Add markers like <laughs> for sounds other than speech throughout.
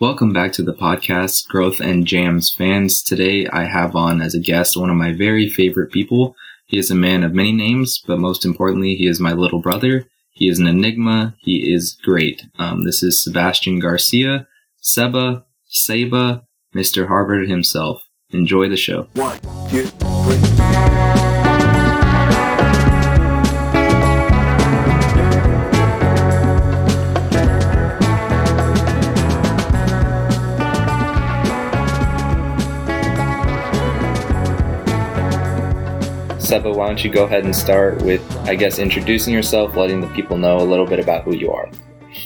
Welcome back to the podcast, Growth and Jams fans. Today I have on as a guest one of my very favorite people. He is a man of many names, but most importantly, he is my little brother. He is an enigma. He is great. Um, this is Sebastian Garcia, Seba, Seba, Mr. Harvard himself. Enjoy the show. One, two, three. Seba, why don't you go ahead and start with, I guess, introducing yourself, letting the people know a little bit about who you are.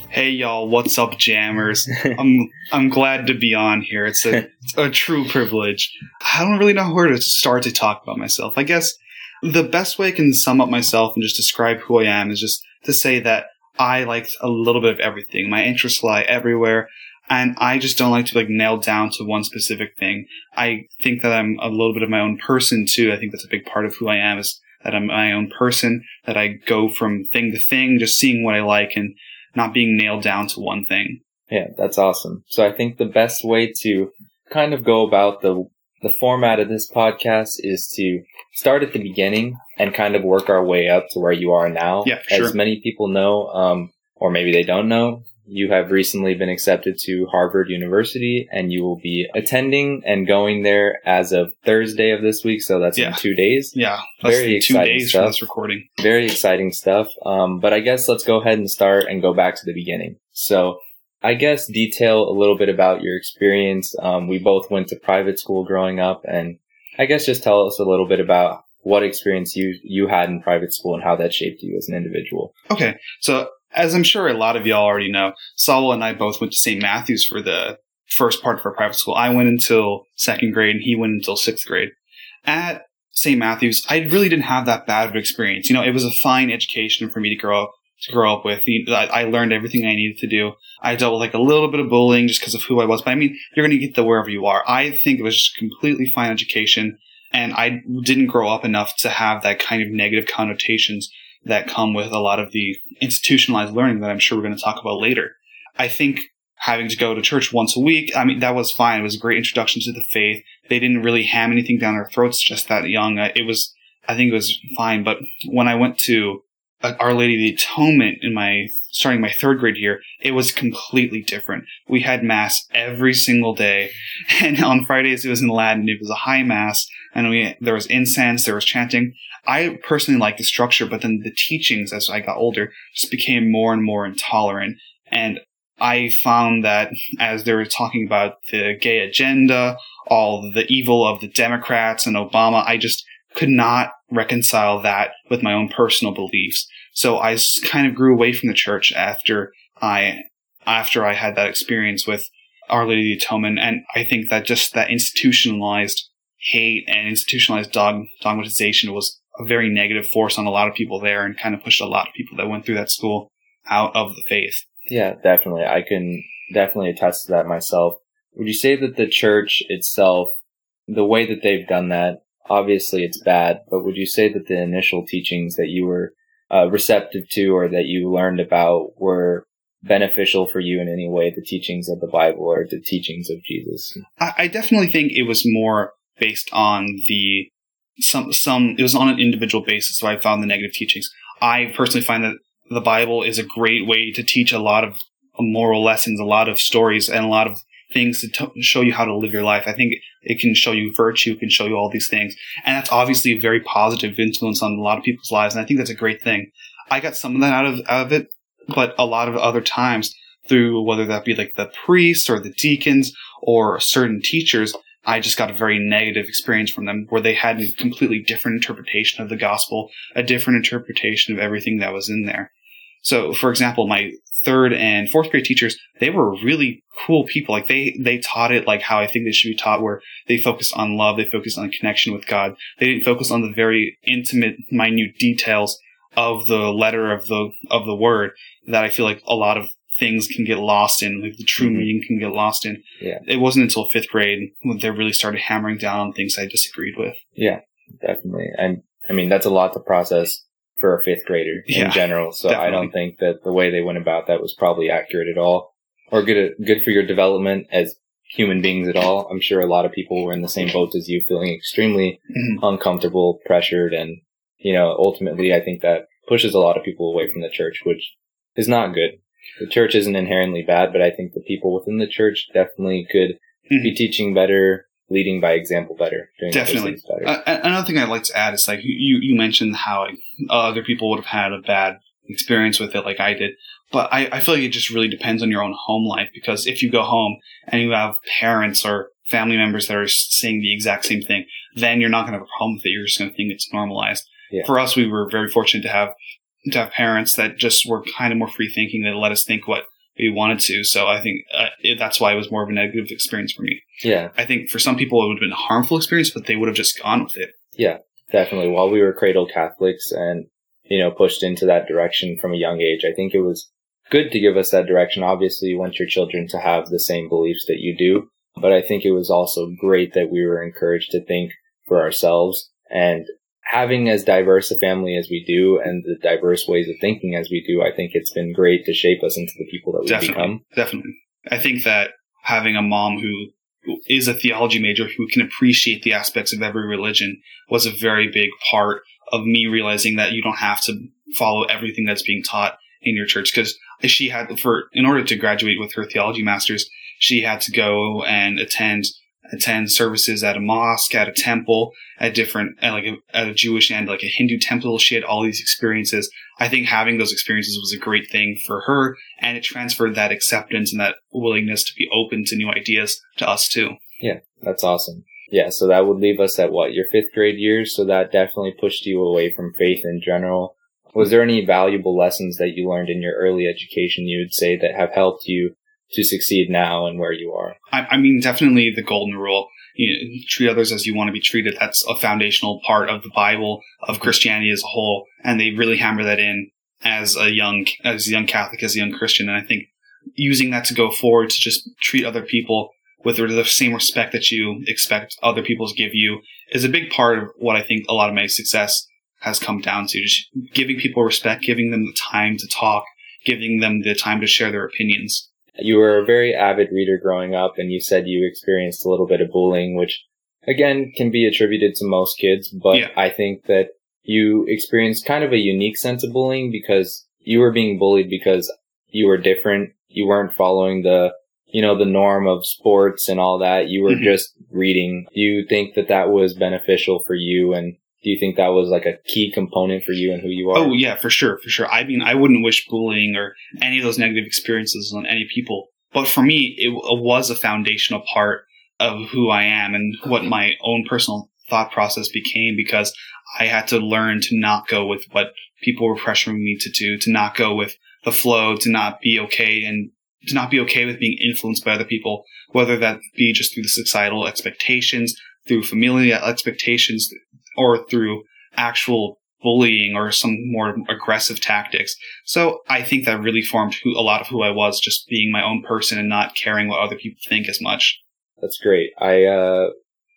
Hey y'all, what's up, jammers? <laughs> I'm I'm glad to be on here. It's a it's a true privilege. I don't really know where to start to talk about myself. I guess the best way I can sum up myself and just describe who I am is just to say that I like a little bit of everything. My interests lie everywhere, and I just don't like to like nail down to one specific thing. I think that I'm a little bit of my own person too. I think that's a big part of who I am is that I'm my own person. That I go from thing to thing, just seeing what I like and not being nailed down to one thing. Yeah, that's awesome. So I think the best way to kind of go about the the format of this podcast is to start at the beginning and kind of work our way up to where you are now. Yeah, sure. As many people know, um, or maybe they don't know, you have recently been accepted to Harvard University and you will be attending and going there as of Thursday of this week. So that's Yeah. in two days. Yeah, Very two exciting days stuff. recording. very exciting stuff. Um, but I guess let's go ahead and start and go back to the beginning. So I guess detail a little bit about your experience. Um, we both went to private school growing up and I guess just tell us a little bit about what experience you, you had in private school and how that shaped you as an individual. Okay, so as I'm sure a lot of y'all already know, Saul and I both went to St. Matthew's for the first part of our private school. I went until second grade, and he went until sixth grade. At St. Matthew's, I really didn't have that bad of an experience. You know, it was a fine education for me to grow up to grow up with. I learned everything I needed to do. I dealt with like a little bit of bullying just because of who I was, but I mean, you're going to get to wherever you are. I think it was just a completely fine education, and I didn't grow up enough to have that kind of negative connotations that come with a lot of the institutionalized learning that I'm sure we're going to talk about later. I think having to go to church once a week, I mean, that was fine. It was a great introduction to the faith. They didn't really ham anything down our throats just that young. Uh, It was, I think it was fine. But when I went to Uh, Our Lady of the Atonement in my, starting my third grade year, it was completely different. We had mass every single day. <laughs> And on Fridays, it was in Latin. It was a high mass. And we, there was incense, there was chanting. I personally liked the structure, but then the teachings as I got older just became more and more intolerant. And I found that as they were talking about the gay agenda, all the evil of the Democrats and Obama, I just could not reconcile that with my own personal beliefs. So I kind of grew away from the church after I, after I had that experience with Our Lady of Atonement. And I think that just that institutionalized hate and institutionalized dog, dogmatization was a very negative force on a lot of people there and kind of pushed a lot of people that went through that school out of the faith. Yeah, definitely. I can definitely attest to that myself. Would you say that the church itself, the way that they've done that, obviously it's bad, but would you say that the initial teachings that you were uh, receptive to or that you learned about were beneficial for you in any way, the teachings of the Bible or the teachings of Jesus? I, I definitely think it was more based on the some some it was on an individual basis. So I found the negative teachings. I personally find that the Bible is a great way to teach a lot of moral lessons, a lot of stories, and a lot of things to t- show you how to live your life. I think it can show you virtue, can show you all these things, and that's obviously a very positive influence on a lot of people's lives. And I think that's a great thing. I got some of that out of out of it, but a lot of other times through whether that be like the priests or the deacons or certain teachers, I just got a very negative experience from them where they had a completely different interpretation of the gospel, a different interpretation of everything that was in there. So, for example, my third and fourth grade teachers, they were really cool people. Like they, they taught it like how I think they should be taught where they focused on love. They focused on connection with God. They didn't focus on the very intimate, minute details of the letter of the, of the word that I feel like a lot of things can get lost in, like the true Mhm. meaning can get lost in. Yeah. It wasn't until fifth grade when they really started hammering down on things I disagreed with. Yeah, definitely. And I mean, that's a lot to process for a fifth grader in Yeah, general. So I don't think that the way they went about that was probably accurate at all. or good good for your development as human beings at all. I'm sure a lot of people were in the same boat as you, feeling extremely Mhm. uncomfortable, pressured, and you know, ultimately, I think that pushes a lot of people away from the church, which is not good. The church isn't inherently bad, but I think the people within the church definitely could be teaching better, leading by example better, doing Definitely. better. Uh, another thing I'd like to add is like you, you mentioned how other people would have had a bad experience with it, like I did. But I, I feel like it just really depends on your own home life because if you go home and you have parents or family members that are saying the exact same thing, then you're not going to have a problem with it. You're just going to think it's normalized. Yeah. For us, we were very fortunate to have to have parents that just were kind of more free thinking that let us think what we wanted to. So I think uh, it, that's why it was more of a negative experience for me. yeah, I think for some people it would have been a harmful experience, but they would have just gone with it. Yeah, definitely. While we were cradle Catholics and, you know, pushed into that direction from a young age, I think it was good to give us that direction. Obviously, you want your children to have the same beliefs that you do, but I think it was also great that we were encouraged to think for ourselves and having as diverse a family as we do and the diverse ways of thinking as we do, I think it's been great to shape us into the people that we Definitely. become. Definitely. I think that having a mom who who is a theology major who can appreciate the aspects of every religion was a very big part of me realizing that you don't have to follow everything that's being taught in your church because she had for in order to graduate with her theology masters she had to go and attend attend services at a mosque at a temple at different at like a, at a jewish and like a hindu temple she had all these experiences i think having those experiences was a great thing for her and it transferred that acceptance and that willingness to be open to new ideas to us too Yeah, That's awesome. Yeah, so that would leave us at what, your fifth grade years? So that definitely pushed you away from faith in general. Was there any valuable lessons that you learned in your early education you would say that have helped you to succeed now and where you are? I, I mean, definitely the golden rule. You know, treat others as you want to be treated. That's a foundational part of the Bible, of Christianity as a whole, and they really hammer that in as a young, as a young Catholic, as a young Christian. And I think using that to go forward to just treat other people with the same respect that you expect other people to give you is a big part of what I think a lot of my success has come down to. Just giving people respect, giving them the time to talk, giving them the time to share their opinions. You were a very avid reader growing up and you said you experienced a little bit of bullying, which again can be attributed to most kids, but Yeah. I think that you experienced kind of a unique sense of bullying because you were being bullied because you were different. You weren't following the, you know, the norm of sports and all that. You were Mhm. just reading. Do you think that that was beneficial for you? And do you think that was like a key component for you and who you are? Oh yeah, for sure, for sure. I mean, I wouldn't wish bullying or any of those negative experiences on any people. But for me, it, was a foundational part of who I am and what my own personal thought process became because I had to learn to not go with what people were pressuring me to do, to not go with the flow, to not be okay and to not be okay with being influenced by other people, whether that be just through the societal expectations, through familial expectations, or through actual bullying or some more aggressive tactics. So I think that really formed who, a lot of who I was, just being my own person and not caring what other people think as much. That's great. I uh,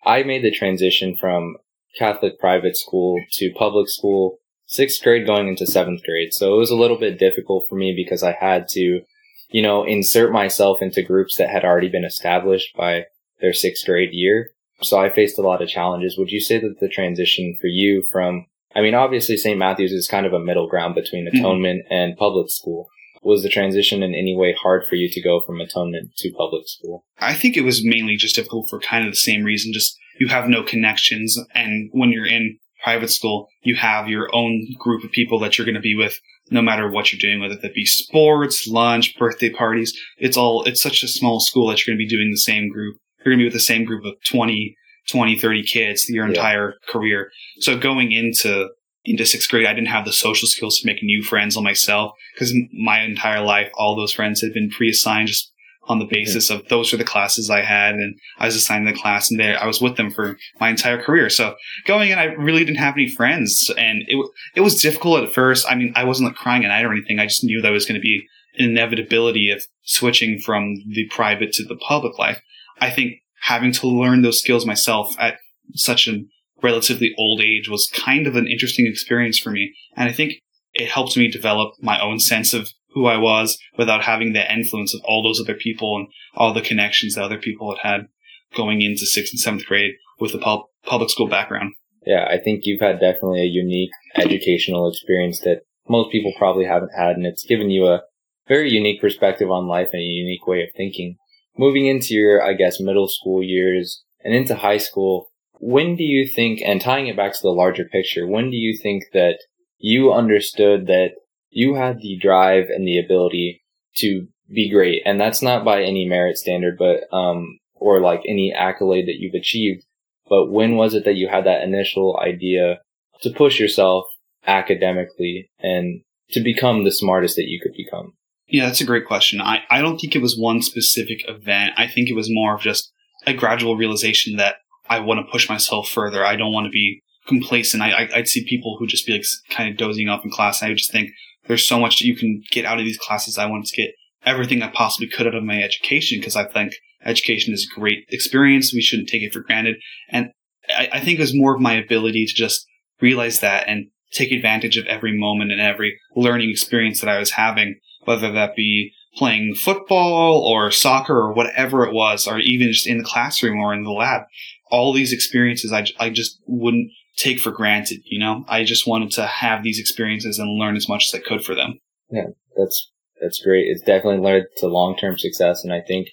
I made the transition from Catholic private school to public school, sixth grade going into seventh grade. So it was a little bit difficult for me because I had to, you know, insert myself into groups that had already been established by their sixth grade year. So I faced a lot of challenges. Would you say that the transition for you from, I mean, obviously St. Matthew's is kind of a middle ground between Mhm. atonement and public school. Was the transition in any way hard for you to go from atonement to public school? I think it was mainly just difficult for kind of the same reason. Just you have no connections, and when you're in private school, you have your own group of people that you're going to be with, no matter what you're doing, whether that be sports, lunch, birthday parties. It's all it's such a small school that you're going to be doing the same group. You're going to be with the same group of 20, 20, 30 kids your Yeah. entire career. So going into into sixth grade, I didn't have the social skills to make new friends on myself because my entire life, all those friends had been pre-assigned just on the basis of those were the classes I had and I was assigned the class and there I was with them for my entire career. So going in, I really didn't have any friends and it, it was difficult at first. I mean, I wasn't like crying at night or anything. I just knew that was going to be an inevitability of switching from the private to the public life. I think having to learn those skills myself at such a relatively old age was kind of an interesting experience for me. And I think it helped me develop my own sense of who I was without having the influence of all those other people and all the connections that other people had had going into sixth and seventh grade with a pub- public school background. Yeah, I think you've had definitely a unique educational experience that most people probably haven't had, and it's given you a very unique perspective on life and a unique way of thinking. Moving into your, I guess, middle school years and into high school, when do you think, and tying it back to the larger picture, when do you think that you understood that you had the drive and the ability to be great? And that's not by any merit standard, but, um, or like any accolade that you've achieved. But when was it that you had that initial idea to push yourself academically and to become the smartest that you could become? Yeah, that's a great question. I, I don't think it was one specific event. I think it was more of just a gradual realization that I want to push myself further. I don't want to be complacent. I, I, would see people who just be like kind of dozing off in class. And I would just think there's so much that you can get out of these classes. I wanted to get everything I possibly could out of my education because I think education is a great experience. We shouldn't take it for granted. And I, I think it was more of my ability to just realize that and take advantage of every moment and every learning experience that I was having, whether that be playing football or soccer or whatever it was, or even just in the classroom or in the lab. All these experiences I, I just wouldn't take for granted, you know? I just wanted to have these experiences and learn as much as I could for them. Yeah, that's, that's great. It's definitely led to long-term success. And I think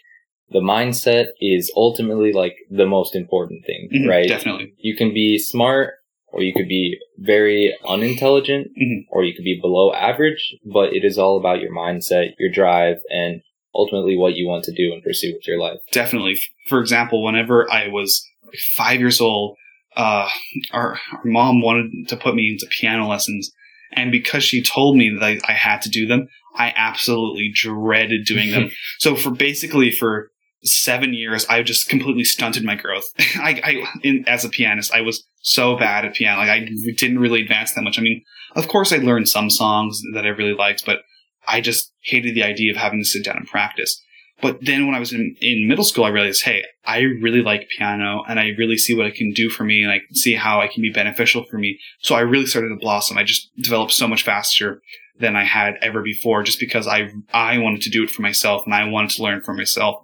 the mindset is ultimately like the most important thing, Mhm, right? Definitely. You can be smart or you could be very unintelligent Mhm. or you could be below average, but it is all about your mindset, your drive, and ultimately what you want to do and pursue with your life. Definitely. For example, whenever I was five years old, uh, our, our mom wanted to put me into piano lessons. And because she told me that I, I had to do them, I absolutely dreaded doing them. <laughs> so for basically for seven years, I just completely stunted my growth. <laughs> I, I in, as a pianist, I was so bad at piano. Like I didn't really advance that much. I mean, of course, I learned some songs that I really liked, but I just hated the idea of having to sit down and practice. But then when I was in, in middle school, I realized, hey, I really like piano and I really see what it can do for me and I see how it can be beneficial for me. So I really started to blossom. I just developed so much faster than I had ever before just because I, I wanted to do it for myself and I wanted to learn for myself.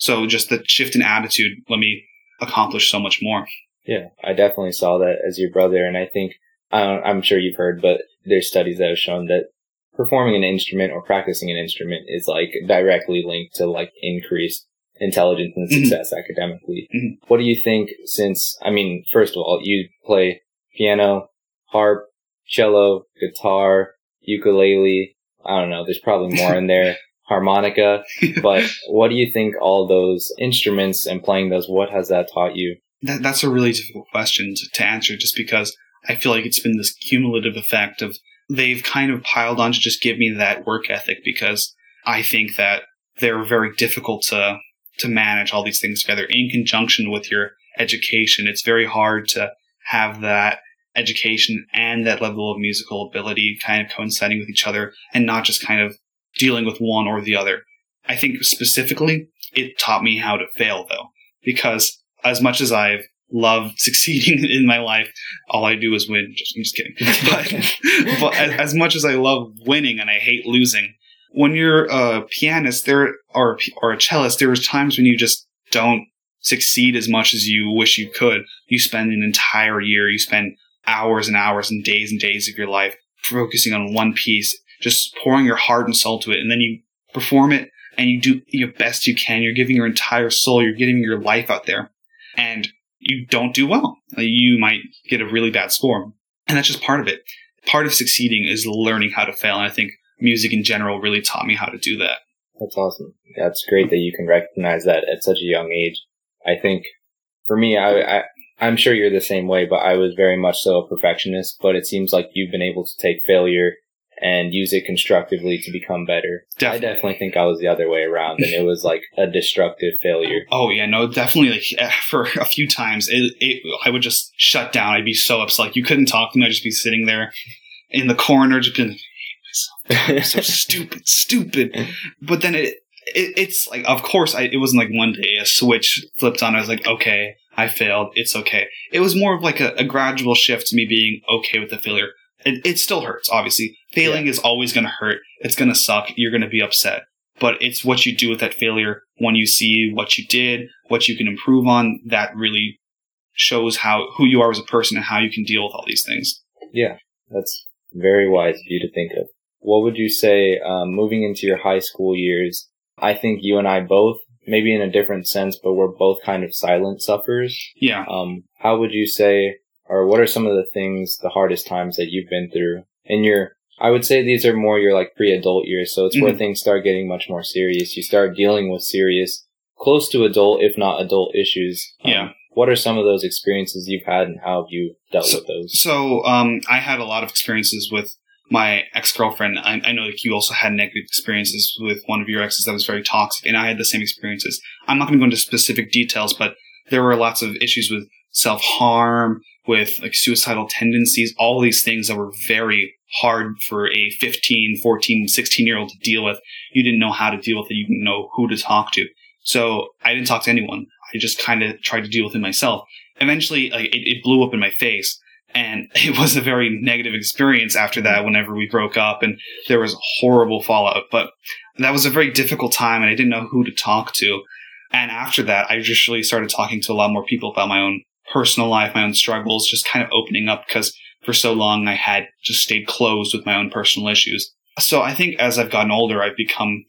So just the shift in attitude let me accomplish so much more. Yeah, I definitely saw that as your brother, and I think I don't, I'm sure you've heard, but there's studies that have shown that performing an instrument or practicing an instrument is like directly linked to like increased intelligence and Mhm. success academically. Mhm. What do you think? Since I mean, first of all, you play piano, harp, cello, guitar, ukulele. I don't know. There's probably more in <laughs> there. Harmonica. <laughs> But what do you think all those instruments and playing those, what has that taught you? That, that's a really difficult question to, to answer just because I feel like it's been this cumulative effect of they've kind of piled on to just give me that work ethic because I think that they're very difficult to to manage all these things together in conjunction with your education. It's very hard to have that education and that level of musical ability kind of coinciding with each other and not just kind of dealing with one or the other. I think specifically it taught me how to fail though, because as much as I've loved <laughs> succeeding in my life, all I do is win. Just, <laughs> I'm just kidding. <laughs> But, but as, as much as I love winning and I hate losing, when you're a pianist there or, or a cellist, there are times when you just don't succeed as much as you wish you could. You spend an entire year, you spend hours and hours and days and days of your life focusing on one piece, just pouring your heart and soul to it, and then you perform it and you do your best you can. You're giving your entire soul, you're giving your life out there, and you don't do well. You might get a really bad score, and that's just part of it. Part of succeeding is learning how to fail, and I think music in general really taught me how to do that. That's awesome. That's great that you can recognize that at such a young age. I think for me, I, I I'm sure you're the same way, but I was very much so a perfectionist. But it seems like you've been able to take failure and use it constructively to become better. I Definitely. definitely think I was the other way around, and it was like a destructive failure. Oh yeah, no, definitely. Like eh, for a few times, it, it I would just shut down. I'd be so upset. Like you couldn't talk to me. I'd just be sitting there in the corner, just being so <laughs> stupid, stupid. But then it, it it's like, of course, I, it wasn't like one day a switch flipped on. I was like, okay, I failed. It's okay. It was more of like a, a gradual shift to me being okay with the failure. It, it still hurts, obviously. Failing is always going to hurt. It's going to suck. You're going to be upset. But it's what you do with that failure when you see what you did, what you can improve on, that really shows how, who you are as a person and how you can deal with all these things. Yeah, that's very wise of you to think of. What would you say, um, moving into your high school years? I think you and I both, maybe in a different sense, but we're both kind of silent sufferers. Yeah. Um, how would you say, or what are some of the things, the hardest times that you've been through in your, I would say these are more your like pre-adult years. So it's where Mhm. things start getting much more serious. You start dealing with serious, close to adult, if not adult issues. Um, Yeah. What are some of those experiences you've had and how have you dealt with those? So, um, I had a lot of experiences with my ex girlfriend. I, I know that you also had negative experiences with one of your exes that was very toxic, and I had the same experiences. I'm not going to go into specific details, but there were lots of issues with self harm, with like suicidal tendencies, all these things that were very hard for a 15, 14, 16 year old to deal with. You didn't know how to deal with it. You didn't know who to talk to. So I didn't talk to anyone. I just kind of tried to deal with it myself. Eventually, like, it, it blew up in my face. And <laughs> it was a very negative experience after that whenever we broke up and there was horrible fallout. But that was a very difficult time and I didn't know who to talk to. And after that, I just really started talking to a lot more people about my own personal life, my own struggles, just kind of opening up because for so long I had just stayed closed with my own personal issues. So I think as I've gotten older, I've become,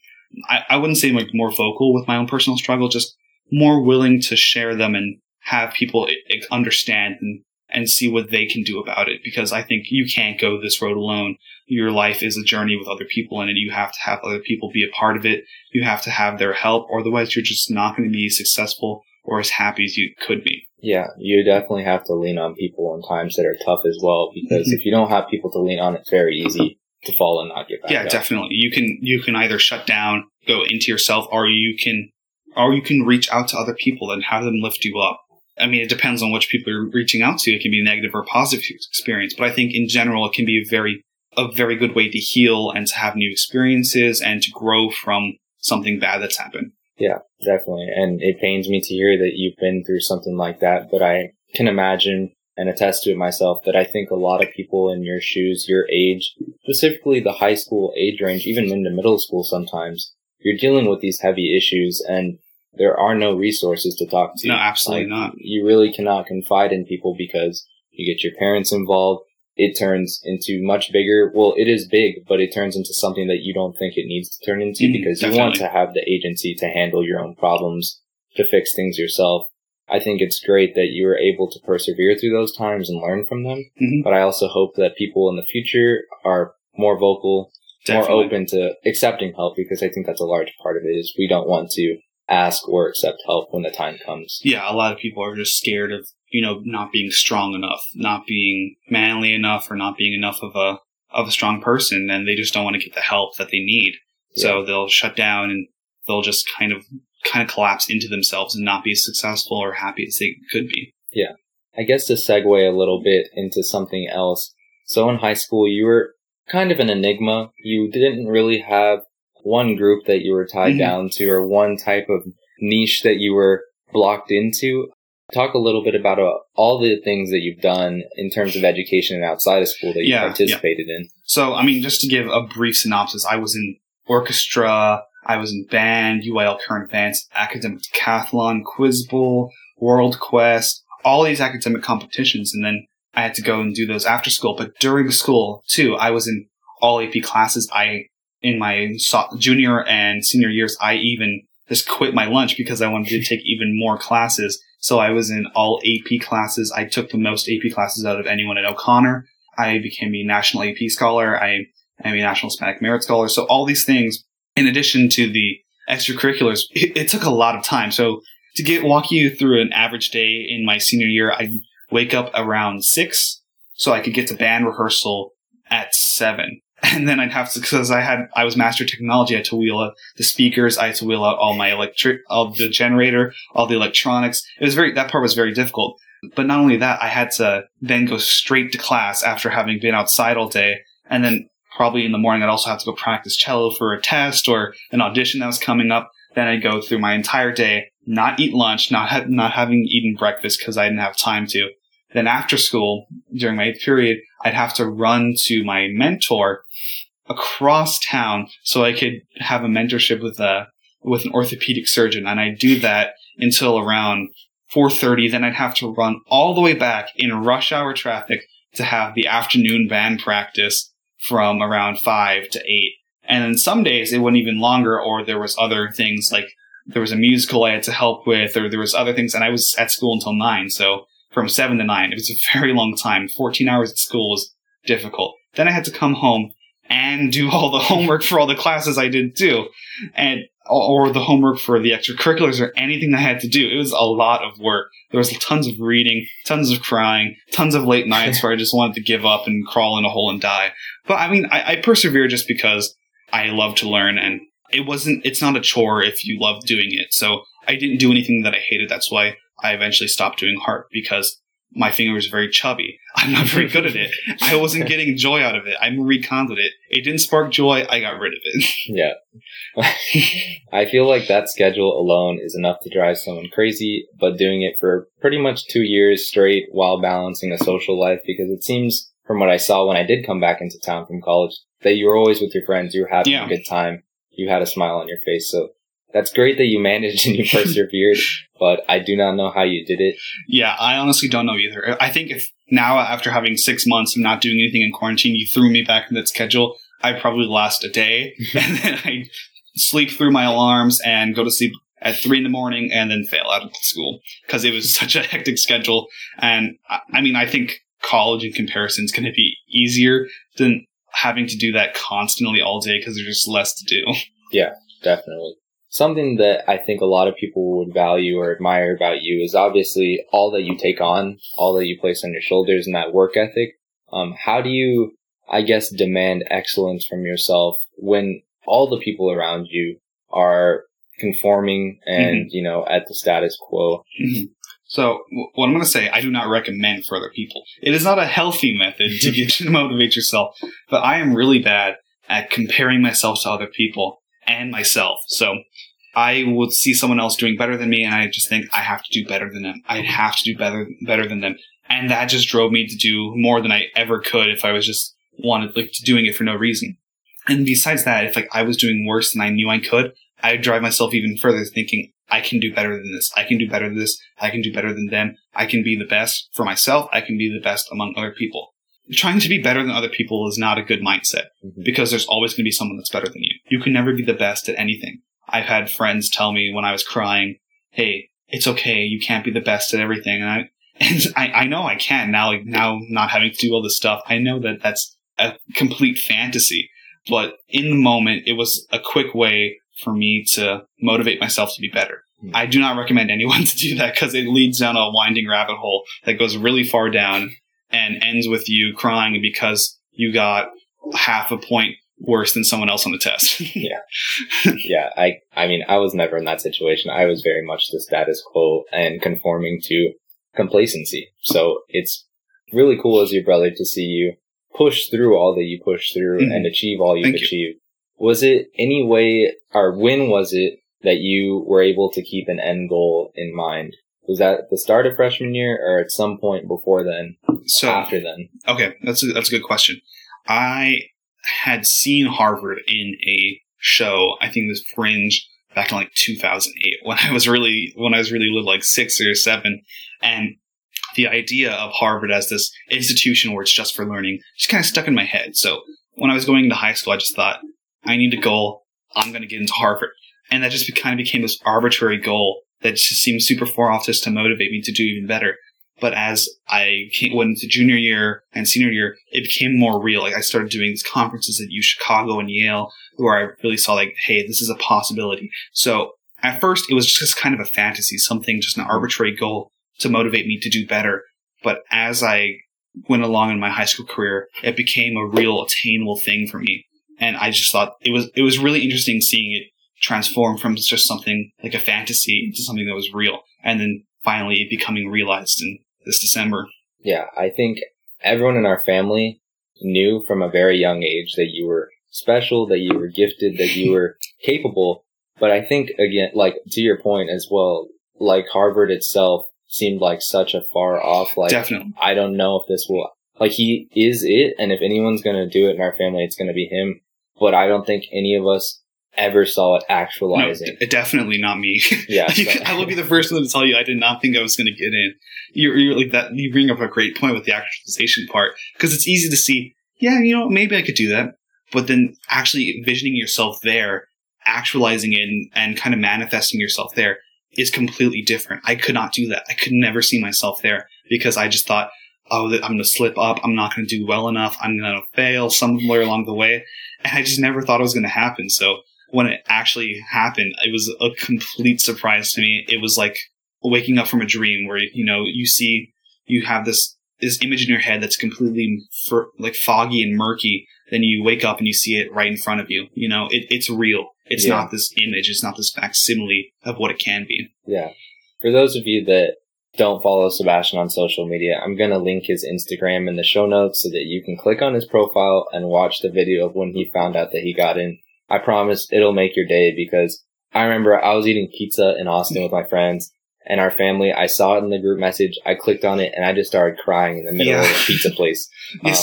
I, I wouldn't say like more vocal with my own personal struggle, just more willing to share them and have people understand and, and see what they can do about it. Because I think you can't go this road alone. Your life is a journey with other people in it. You have to have other people be a part of it. You have to have their help, otherwise you're just not going to be successful or as happy as you could be. Yeah, you definitely have to lean on people in times that are tough as well, because Mhm. if you don't have people to lean on, it's very easy to fall and not get back yeah, up. definitely. You can you can either shut down, go into yourself, or you can or you can reach out to other people and have them lift you up. I mean, it depends on which people you're reaching out to. It can be a negative or positive experience, but I think in general it can be a very a very good way to heal and to have new experiences and to grow from something bad that's happened. Yeah, definitely. And it pains me to hear that you've been through something like that, but I can imagine and attest to it myself that I think a lot of people in your shoes, your age, specifically the high school age range, even into middle school sometimes, you're dealing with these heavy issues and there are no resources to talk to. No, absolutely Like, not. You really cannot confide in people because you get your parents involved. It turns into much bigger. Well, it is big, but it turns into something that you don't think it needs to turn into Mhm, because you want to have the agency to handle your own problems, to fix things yourself. I think it's great that you were able to persevere through those times and learn from them. Mhm. But I also hope that people in the future are more vocal, Definitely. more open to accepting help because I think that's a large part of it is we don't want to ask or accept help when the time comes. yeah, a lot of people are just scared of, you know, not being strong enough, not being manly enough, or not being enough of a of a strong person, and they just don't want to get the help that they need. So they'll shut down and they'll just kind of kind of collapse into themselves and not be as successful or happy as they could be. Yeah. I guess to segue a little bit into something else. So in high school, you were kind of an enigma. You didn't really have one group that you were tied Mhm. down to or one type of niche that you were blocked into. Talk a little bit about uh, all the things that you've done in terms of education and outside of school that you Yeah, yeah. participated in. So, I mean, just to give a brief synopsis, I was in orchestra, I was in band, UIL current events, academic decathlon, quiz bowl, world quest, all these academic competitions, and then I had to go and do those after school. But during school too, I was in all AP classes. I in my so- junior and senior years, I even just quit my lunch because I wanted to take even more classes. So I was in all AP classes. I took the most AP classes out of anyone at O'Connor. I became a national AP scholar. I am a national Hispanic Merit Scholar. So all these things, in addition to the extracurriculars, it, it took a lot of time. So to get walk you through an average day in my senior year, I wake up around six so I could get to band rehearsal at seven. And then I'd have to, because I had, I was master technology, I had to wheel out the speakers, I had to wheel out all my electric, all the generator, all the electronics. It was very, that part was very difficult. But not only that, I had to then go straight to class after having been outside all day. And then probably in the morning, I'd also have to go practice cello for a test or an audition that was coming up. Then I'd go through my entire day, not eat lunch, not ha- not having eaten breakfast because I didn't have time to. Then after school, during my period, I'd have to run to my mentor across town so I could have a mentorship with a with an orthopedic surgeon, and I'd do that until around 4:30. Then I'd have to run all the way back in rush hour traffic to have the afternoon band practice from around five to eight. And then some days it went even longer, or there was other things like there was a musical I had to help with, or there was other things, and I was at school until nine. So from seven to nine, it was a <laughs> very long time. 14 hours at school was difficult. Then I had to come home and do all the <laughs> homework for all the classes I did too. And or the homework for the extracurriculars or anything I had to do. It was a lot of work. There was tons of reading, tons of crying, tons of late nights <laughs> where I just wanted to give up and crawl in a hole and die. But I mean, I, I persevere just because I love to learn and it wasn't, it's not a chore if you love doing it. So I didn't do anything that I hated. That's why I eventually stopped doing heart because my finger was very chubby. <laughs> I'm not very good at it. I wasn't <laughs> getting joy out of it. I Marie it. It didn't spark joy. I got rid of it. <laughs> Yeah. I feel like that schedule alone is enough to drive someone crazy, but doing it for pretty much two years straight while balancing a social life because it seems from what I saw when I did come back into town from college that you were always with your friends, you were having Yeah. a good time, you had a smile on your face. So that's great that you managed <laughs> and you persevered, <laughs> but I do not know how you did it. Yeah, I honestly don't know either. I think if now, after having six months of not doing anything in quarantine, you threw me back in that schedule, I'd probably last a day <laughs> and then I'd sleep through my alarms and go to sleep at three in the morning and then fail out of school because it was such a hectic schedule. And I, I mean, I think college in comparison is going to be easier than having to do that constantly all day because there's just less to do. Yeah, definitely. Something that I think a lot of people would value or admire about you is obviously all that you take on, all that you place on your shoulders and that work ethic. Um, how do you, I guess, demand excellence from yourself when all the people around you are conforming and, you know, at the status quo? So, what I'm going to say, I do not recommend for other people. It is not a healthy method to <laughs> get to motivate yourself, but I am really bad at comparing myself to other people and myself. So, I would see someone else doing better than me, and I just think I have to do better than them. I have to do better better than them, and that just drove me to do more than I ever could if I was just wanted like doing it for no reason. And besides that, if like I was doing worse than I knew I could, I'd drive myself even further, thinking I can do better than this. I can do better than this. I can do better than them. I can be the best for myself. I can be the best among other people. Trying to be better than other people is not a good mindset Mhm. because there's always going to be someone that's better than you. You can never be the best at anything. I've had friends tell me when I was crying, "Hey, it's okay. You can't be the best at everything." And I <laughs> and I, I know I can now. Like now, not having to do all this stuff, I know that that's a complete fantasy. But in the moment, it was a quick way for me to motivate myself to be better. Hmm. I do not recommend anyone <laughs> to do that because it leads down a winding rabbit hole that goes really far down and ends with you crying because you got half a point worse than someone else on the test. <laughs> <laughs> yeah, Yeah. I I mean, I was never in that situation. I was very much the status quo and conforming to complacency. So it's really cool as your brother to see you push through all that you push through Mhm. and achieve all you've Thank you. achieved. Was it any way or when was it that you were able to keep an end goal in mind? Was that at the start of freshman year or at some point before then, so after then? Okay, that's a, that's a good question. I had seen Harvard in a show. I think was Fringe back in like 2008 when I was really when I was really little, like six or seven, and the idea of Harvard as this institution where it's just for learning just kind of stuck in my head. So when I was going into high school, I just thought I need a goal. I'm going to get into Harvard, and that just kind of became this arbitrary goal that just seemed super far off just to motivate me to do even better. But as I came, went into junior year and senior year, it became more real. Like I started doing these conferences at U Chicago and Yale, where I really saw like, hey, this is a possibility. So at first, it was just kind of a fantasy, something just an arbitrary goal to motivate me to do better. But as I went along in my high school career, it became a real attainable thing for me. And I just thought it was it was really interesting seeing it transform from just something like a fantasy into something that was real, and then finally becoming realized in this December. Yeah, I think everyone in our family knew from a very young age that you were special, that you were gifted, that you were <laughs> capable. But I think again, like to your point as well, like Harvard itself seemed like such a far off. Like Definitely. I don't know if this will. Like he is it, and if anyone's gonna do it in our family, it's gonna be him. But I don't think any of us ever saw it No, actualizing. d- definitely not me. <laughs> Yeah, so- I will be the first one to tell you I did not think I was going to get in. You're, you're like that. You bring up a great point with the actualization part because it's easy to see. Yeah, you know, maybe I could do that, but then actually envisioning yourself there, actualizing it, and, and kind of manifesting yourself there is completely different. I could not do that. I could never see myself there because I just thought, oh, that I'm going to slip up. I'm not going to do well enough. I'm going to fail somewhere along the way, and I just never thought it was going to happen. So when it actually happened, it was a complete surprise to me. It was like waking up from a dream where you know you see you have this this image in your head that's completely like foggy and murky. Then you wake up and you see it right in front of you. You know, it, it's real. It's Yeah. not this image. It's not this facsimile of what it can be. Yeah. For those of you that don't follow Sebastian on social media, I'm going to link his Instagram in the show notes so that you can click on his profile and watch the video of when he found out that he got in. I promise it'll make your day because I remember I was eating pizza in Austin with my friends and our family. I saw it in the group message. I clicked on it and I just started crying in the middle of the pizza place. <laughs> Um,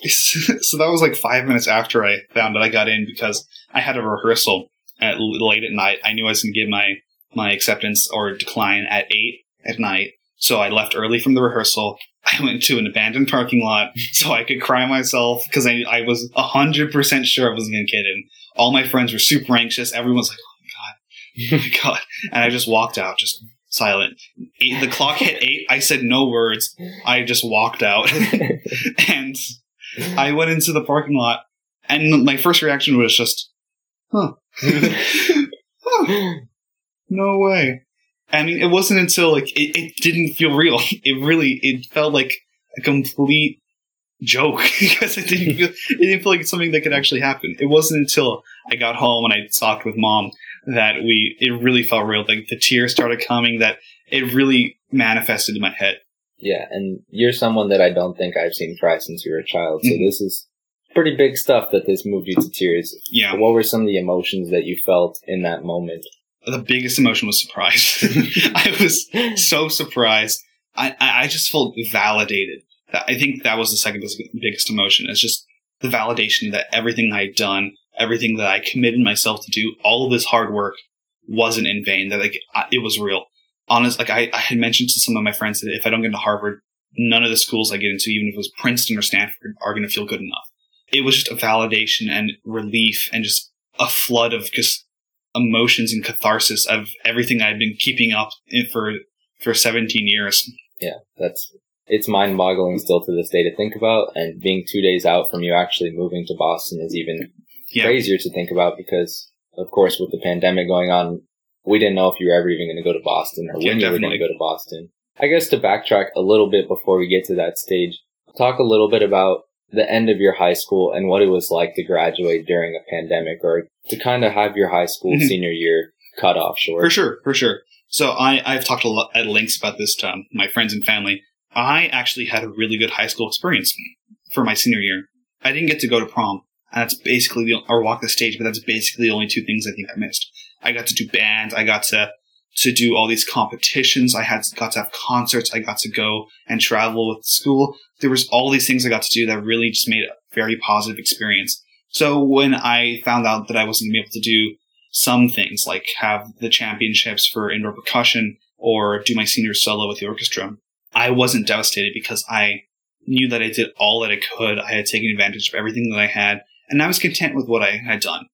<laughs> so that was like five minutes after I found that I got in because I had a rehearsal at late at night. I knew I was going to give my my acceptance or decline at eight at night, so I left early from the rehearsal. I went to an abandoned parking lot so I could cry myself because I I was hundred percent sure I wasn't going to get in. All my friends were super anxious. Everyone's like, "Oh my god, oh my <laughs> god," and I just walked out, just silent. Eight, the clock hit eight. I said no words. I just walked out <laughs> and I went into the parking lot, and my first reaction was just, "Huh, <laughs> Huh, no way." I mean, it wasn't until like it, it didn't feel real. <laughs> It really it felt like a complete joke <laughs> because it didn't feel it didn't feel like something that could actually happen. It wasn't until I got home and I talked with mom that we it really felt real. Like the tears started coming. That it really manifested in my head. Yeah, and you're someone that I don't think I've seen cry since you were a child. So Mhm. this is pretty big stuff that this moved you to tears. Yeah. What were some of the emotions that you felt in that moment? The biggest emotion was surprise. <laughs> I was so surprised. I, I just felt validated. I think that was the second biggest- emotion. It's just the validation that everything I had done, everything that I committed myself to do, all of this hard work wasn't in vain. That like it was real. Honest, like I, I had mentioned to some of my friends that if I don't get into Harvard, none of the schools I get into, even if it was Princeton or Stanford, are going to feel good enough. It was just a validation and relief and just a flood of just emotions and catharsis of everything I've been keeping up in for for 17 years. Yeah, that's it's mind boggling still to this day to think about. And being two days out from you actually moving to Boston is even Yeah. crazier to think about because, of course, with the pandemic going on, we didn't know if you were ever even going to go to Boston or Yeah, when you were going to go to Boston. I guess to backtrack a little bit before we get to that stage, talk a little bit about the end of your high school and what it was like to graduate during a pandemic or to kind of have your high school Mhm. senior year cut off short. For sure, for sure. So I, I've talked a lot at lengths about this to um, my friends and family. I actually had a really good high school experience for my senior year. I didn't get to go to prom, and that's basically the, or walk the stage, but that's basically the only two things I think I missed. I got to do bands. I got to to do all these competitions. I had got to have concerts. I got to go and travel with school. There was all these things I got to do that really just made a very positive experience. So when I found out that I wasn't able to do some things like have the championships for indoor percussion or do my senior solo with the orchestra, I wasn't devastated because I knew that I did all that I could. I had taken advantage of everything that I had, and I was content with what I had done.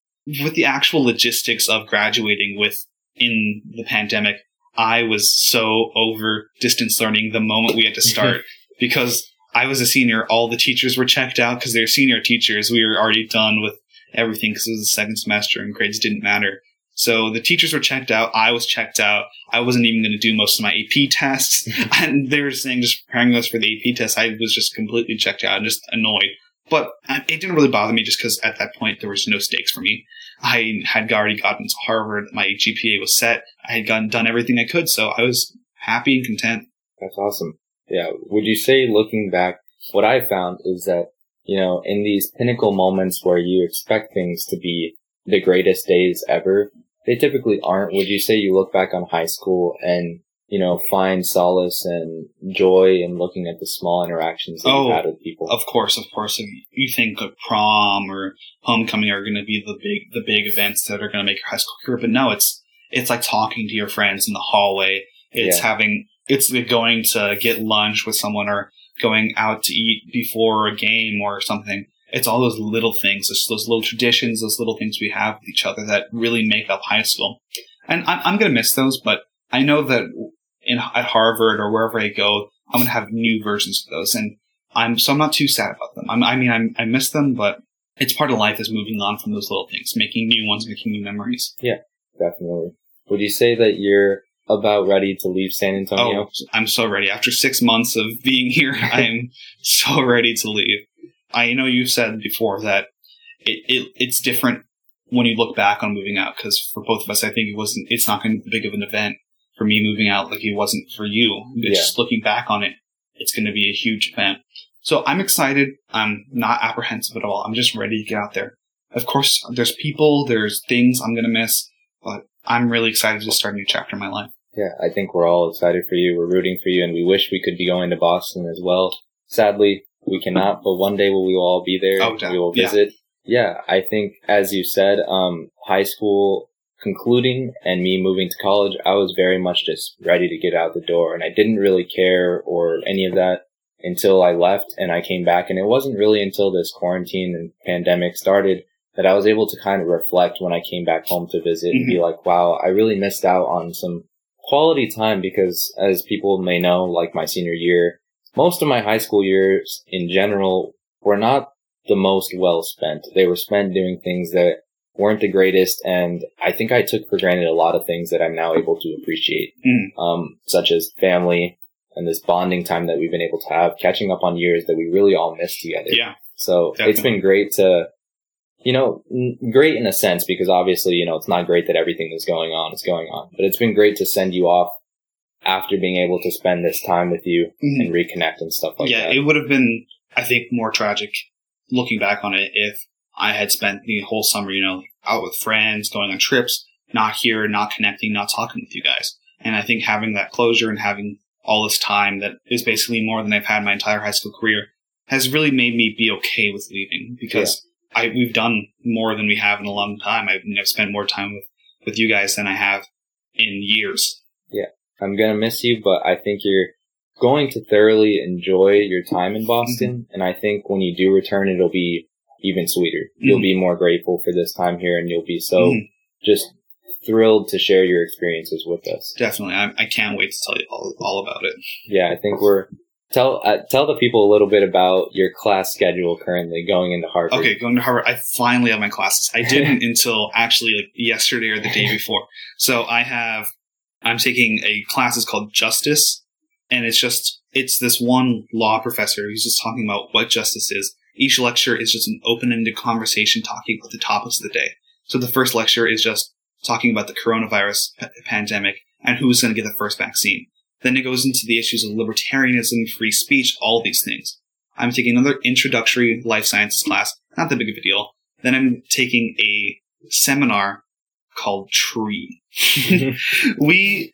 With the actual logistics of graduating with in the pandemic, I was so over distance learning the moment we had to start <laughs> because I was a senior. All the teachers were checked out because they're senior teachers. We were already done with everything because it was the second semester and grades didn't matter. So the teachers were checked out. I was checked out. I wasn't even going to do most of my AP tests. <laughs> and they were saying just preparing us for the AP test. I was just completely checked out and just annoyed. But uh, it didn't really bother me just because at that point there was no stakes for me. I had already gotten to Harvard. My GPA was set. I had gotten, done everything I could. So I was happy and content. That's awesome. Yeah. Would you say looking back, what I found is that, you know, in these pinnacle moments where you expect things to be the greatest days ever, they typically aren't. Would you say you look back on high school and you know, find solace and joy in looking at the small interactions that Oh, you've had with people. Of course, of course. If you think of prom or homecoming are going to be the big, the big events that are going to make your high school career, but no, it's it's like talking to your friends in the hallway. It's Yeah. having, it's going to get lunch with someone or going out to eat before a game or something. It's all those little things, those, those little traditions, those little things we have with each other that really make up high school. And I'm, I'm going to miss those, but I know that in at Harvard or wherever I go, I'm going to have new versions of those. And I'm so I'm not too sad about them. I'm, I mean, I'm, I miss them, but it's part of life is moving on from those little things, making new ones, making new memories. Yeah, definitely. Would you say that you're about ready to leave San Antonio? Oh, I'm so ready. After six months of being here, <laughs> I'm so ready to leave. I know you said before that it, it it's different when you look back on moving out because for both of us, I think it wasn't. It's not going to be big of an event for me moving out like it wasn't for you. Yeah. Just looking back on it, it's going to be a huge event. So I'm excited. I'm not apprehensive at all. I'm just ready to get out there. Of course, there's people, there's things I'm going to miss, but I'm really excited to start a new chapter in my life. Yeah, I think we're all excited for you. We're rooting for you, and we wish we could be going to Boston as well. Sadly, we cannot, <laughs> but one day we will all be there. Oh, we will yeah. visit. Yeah, I think, as you said, um, high school concluding and me moving to college, I was very much just ready to get out the door, and I didn't really care or any of that until I left and I came back. And it wasn't really until this quarantine and pandemic started that I was able to kind of reflect when I came back home to visit and be mm-hmm. like, wow, I really missed out on some quality time because as people may know, like my senior year, most of my high school years in general were not the most well spent. They were spent doing things that weren't the greatest. And I think I took for granted a lot of things that I'm now able to appreciate, Mm. um, such as family and this bonding time that we've been able to have, catching up on years that we really all missed together. Yeah. So it's been great to, you know, n- great in a sense because obviously, you know, it's not great that everything that's going on is going on, but it's been great to send you off after being able to spend this time with you Mhm. and reconnect and stuff like yeah, that. Yeah, it would have been, I think, more tragic looking back on it if I had spent the whole summer, you know, out with friends, going on trips, not here, not connecting, not talking with you guys. And I think having that closure and having all this time that is basically more than I've had my entire high school career has really made me be okay with leaving because I we've done more than we have in a long time. I've, I've spent more time with, with you guys than I have in years. Yeah. I'm gonna miss you, but I think you're going to thoroughly enjoy your time in mm-hmm. Boston. And I think when you do return, it'll be even sweeter. You'll Mhm. be more grateful for this time here and you'll be so Mhm. just thrilled to share your experiences with us. Definitely. I, I can't wait to tell you all, all about it. Yeah, I think we're tell uh, tell the people a little bit about your class schedule currently going into Harvard. Okay, going to Harvard. I finally have my classes. I didn't <laughs> until actually like yesterday or the day before. So I have, I'm taking a classes called Justice, and it's just it's this one law professor who's just talking about what justice is. Each lecture is just an open-ended conversation talking about the topics of the day. So the first lecture is just talking about the coronavirus p- pandemic and who's going to get the first vaccine. Then it goes into the issues of libertarianism, free speech, all these things. I'm taking another introductory life sciences class, not that big of a deal. Then I'm taking a seminar called Tree. <laughs> <laughs> we,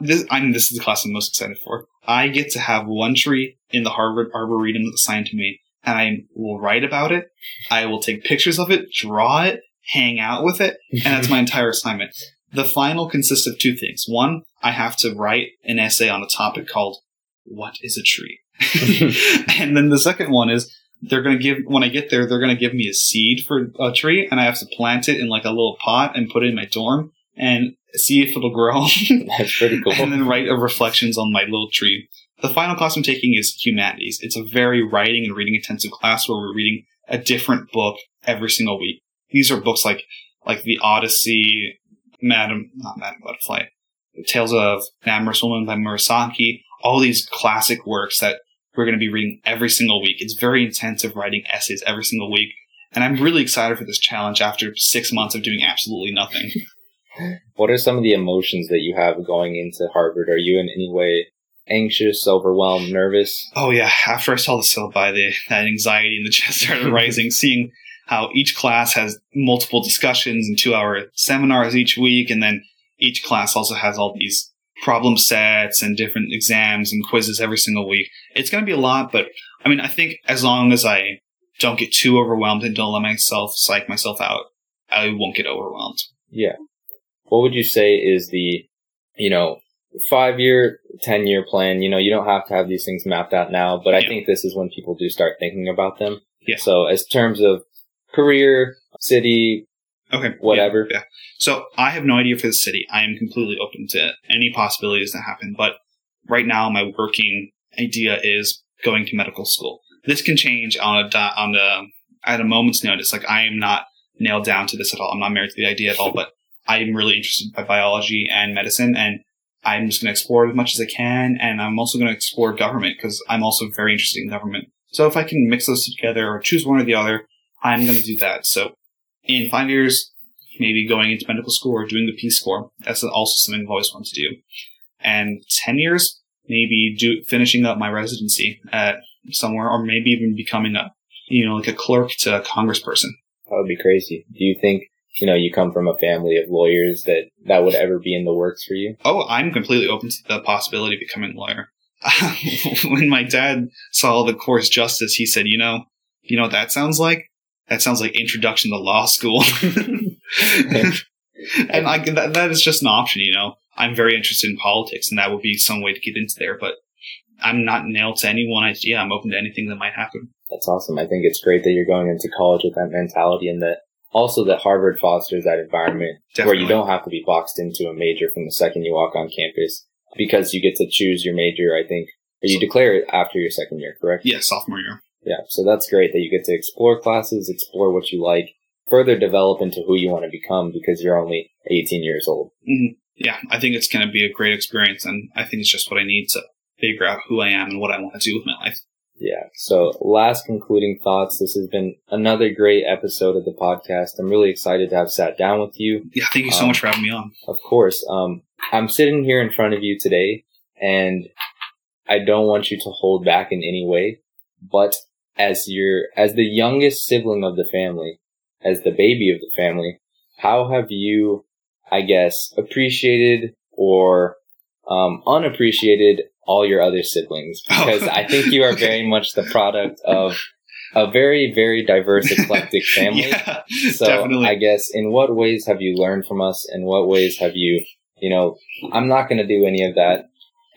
this, I'm, this is the class I'm most excited for. I get to have one tree in the Harvard Arboretum assigned to me, and I will write about it. I will take pictures of it, draw it, hang out with it, and that's my <laughs> entire assignment. The final consists of two things. One, I have to write an essay on a topic called "What is a tree?" <laughs> and then the second one is they're going to give when I get there, they're going to give me a seed for a tree, and I have to plant it in like a little pot and put it in my dorm and see if it'll grow, That's pretty <laughs> cool. and then write a reflections on my little tree. The final class I'm taking is humanities. It's a very writing and reading intensive class where we're reading a different book every single week. These are books like like the Odyssey, Madam not Madam Butterfly, Tales of an Amorous Woman by Murasaki. All these classic works that we're going to be reading every single week. It's very intensive writing essays every single week, and I'm really excited for this challenge after six months of doing absolutely nothing. <laughs> What are some of the emotions that you have going into Harvard? Are you in any way anxious, overwhelmed, nervous? Oh yeah, after I saw the syllabi, the, that anxiety in the <laughs> chest started rising, seeing how each class has multiple discussions and two hour seminars each week, and then each class also has all these problem sets and different exams and quizzes every single week. It's going to be a lot, but I mean, I think as long as I don't get too overwhelmed and don't let myself psych myself out, I won't get overwhelmed. Yeah. What would you say is the, you know, five year, 10 year plan? You know, you don't have to have these things mapped out now, but I Yeah. think this is when people do start thinking about them. Yeah. So as terms of career, city, Okay. Whatever. Yeah, yeah. So I have no idea for the city. I am completely open to any possibilities that happen. But right now, my working idea is going to medical school. This can change on a on a at a moment's notice. Like I am not nailed down to this at all. I'm not married to the idea at all. But I'm really interested by biology and medicine, and I'm just going to explore as much as I can. And I'm also going to explore government because I'm also very interested in government. So if I can mix those together or choose one or the other, I'm going to do that. So in five years, maybe going into medical school or doing the Peace Corps. That's also something I've always wanted to do. And 10 years, maybe do finishing up my residency at somewhere or maybe even becoming a, you know, like a clerk to a congressperson. that would be crazy. Do you think, you know, you come from a family of lawyers that that would ever be in the works for you? Oh, I'm completely open to the possibility of becoming a lawyer. <laughs> when my dad saw the course justice, he said, you know, you know what that sounds like? That sounds like introduction to law school. <laughs> and like that, that is just an option, you know. I'm very interested in politics and that would be some way to get into there, but I'm not nailed to any one idea. I'm open to anything that might happen. That's awesome. I think it's great that you're going into college with that mentality and that also that Harvard fosters that environment where you don't have to be boxed into a major from the second you walk on campus because you get to choose your major, I think, or you declare it after your second year, correct? Yeah, sophomore year. Yeah. So that's great that you get to explore classes, explore what you like, further develop into who you want to become because you're only 18 years old. Mm-hmm. Yeah, I think it's going to be a great experience and I think it's just what I need to figure out who I am and what I want to do with my life. Yeah. So last concluding thoughts. This has been another great episode of the podcast. I'm really excited to have sat down with you. Yeah, thank you so Um, much for having me on. Of course. Um, I'm sitting here in front of you today and I don't want you to hold back in any way, but as your, as the youngest sibling of the family, as the baby of the family, how have you, I guess, appreciated or, um, unappreciated all your other siblings? Oh. Because I think you are <laughs> very much the product of a very, very diverse, eclectic <laughs> family. yeah, So definitely. I guess in what ways have you learned from us? In what ways have you, you know, I'm not going to do any of that.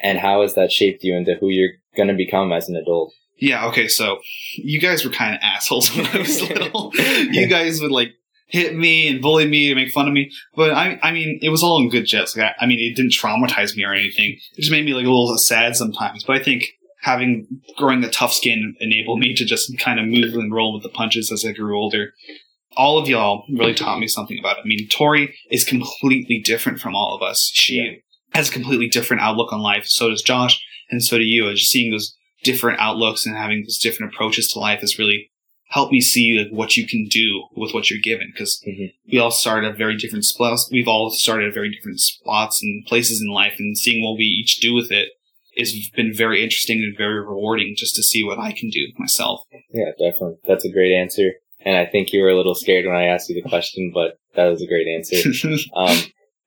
And how has that shaped you into who you're going to become as an adult? Yeah, okay, so you guys were kind of assholes when I was <laughs> little. you guys would like hit me and bully me and make fun of me. But I, I mean, it was all in good jest. Like, I, I mean, it didn't traumatize me or anything. It just made me like a little sad sometimes. But I think having growing a tough skin enabled me to just kind of move and roll with the punches as I grew older. All of y'all really taught me something about it. I mean, Tori is completely different from all of us. She Yeah. has a completely different outlook on life. So does Josh, and so do you. Just seeing those different outlooks and having those different approaches to life has really helped me see like what you can do with what you're given because Mhm. we all start at very different spots we've all started at very different spots and places in life and seeing what we each do with it has been very interesting and very rewarding just to see what i can do myself Yeah, definitely. That's a great answer. And I think you were a little scared when I asked you the question, but that was a great answer. <laughs> Um,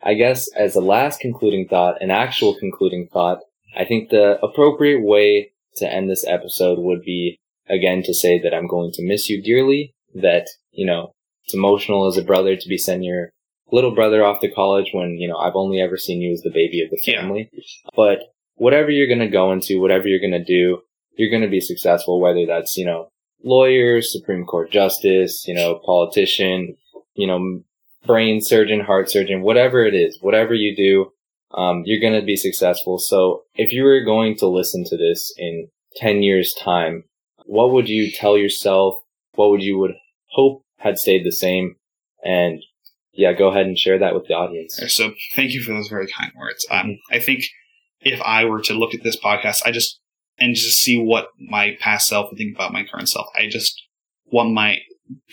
I guess as a last concluding thought, an actual concluding thought, I think the appropriate way to end this episode would be again to say that I'm going to miss you dearly, that, you know, it's emotional as a brother to be sending your little brother off to college when, you know, I've only ever seen you as the baby of the Yeah. family. But whatever you're going to go into, whatever you're going to do, you're going to be successful, whether that's, you know, lawyer, Supreme Court justice, you know, politician, you know, brain surgeon, heart surgeon, whatever it is, whatever you do, um, you're going to be successful. So if you were going to listen to this in 10 years time, what would you tell yourself? What would you would hope had stayed the same? And yeah, go ahead and share that with the audience. so thank you for those very kind words um, i think if i were to look at this podcast i just and just see what my past self would think about my current self i just want my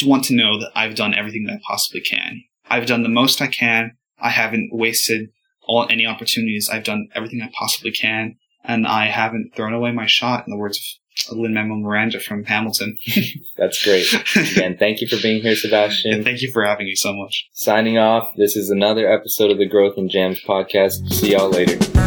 want to know that i've done everything that i possibly can i've done the most i can i haven't wasted all any opportunities i've done everything i possibly can and i haven't thrown away my shot in the words of Lin Manuel Miranda from Hamilton. <laughs> That's great. Again, thank you for being here, Sebastian. and thank you for having me so much. Signing off. This is another episode of the Growth and Jams podcast. See y'all later.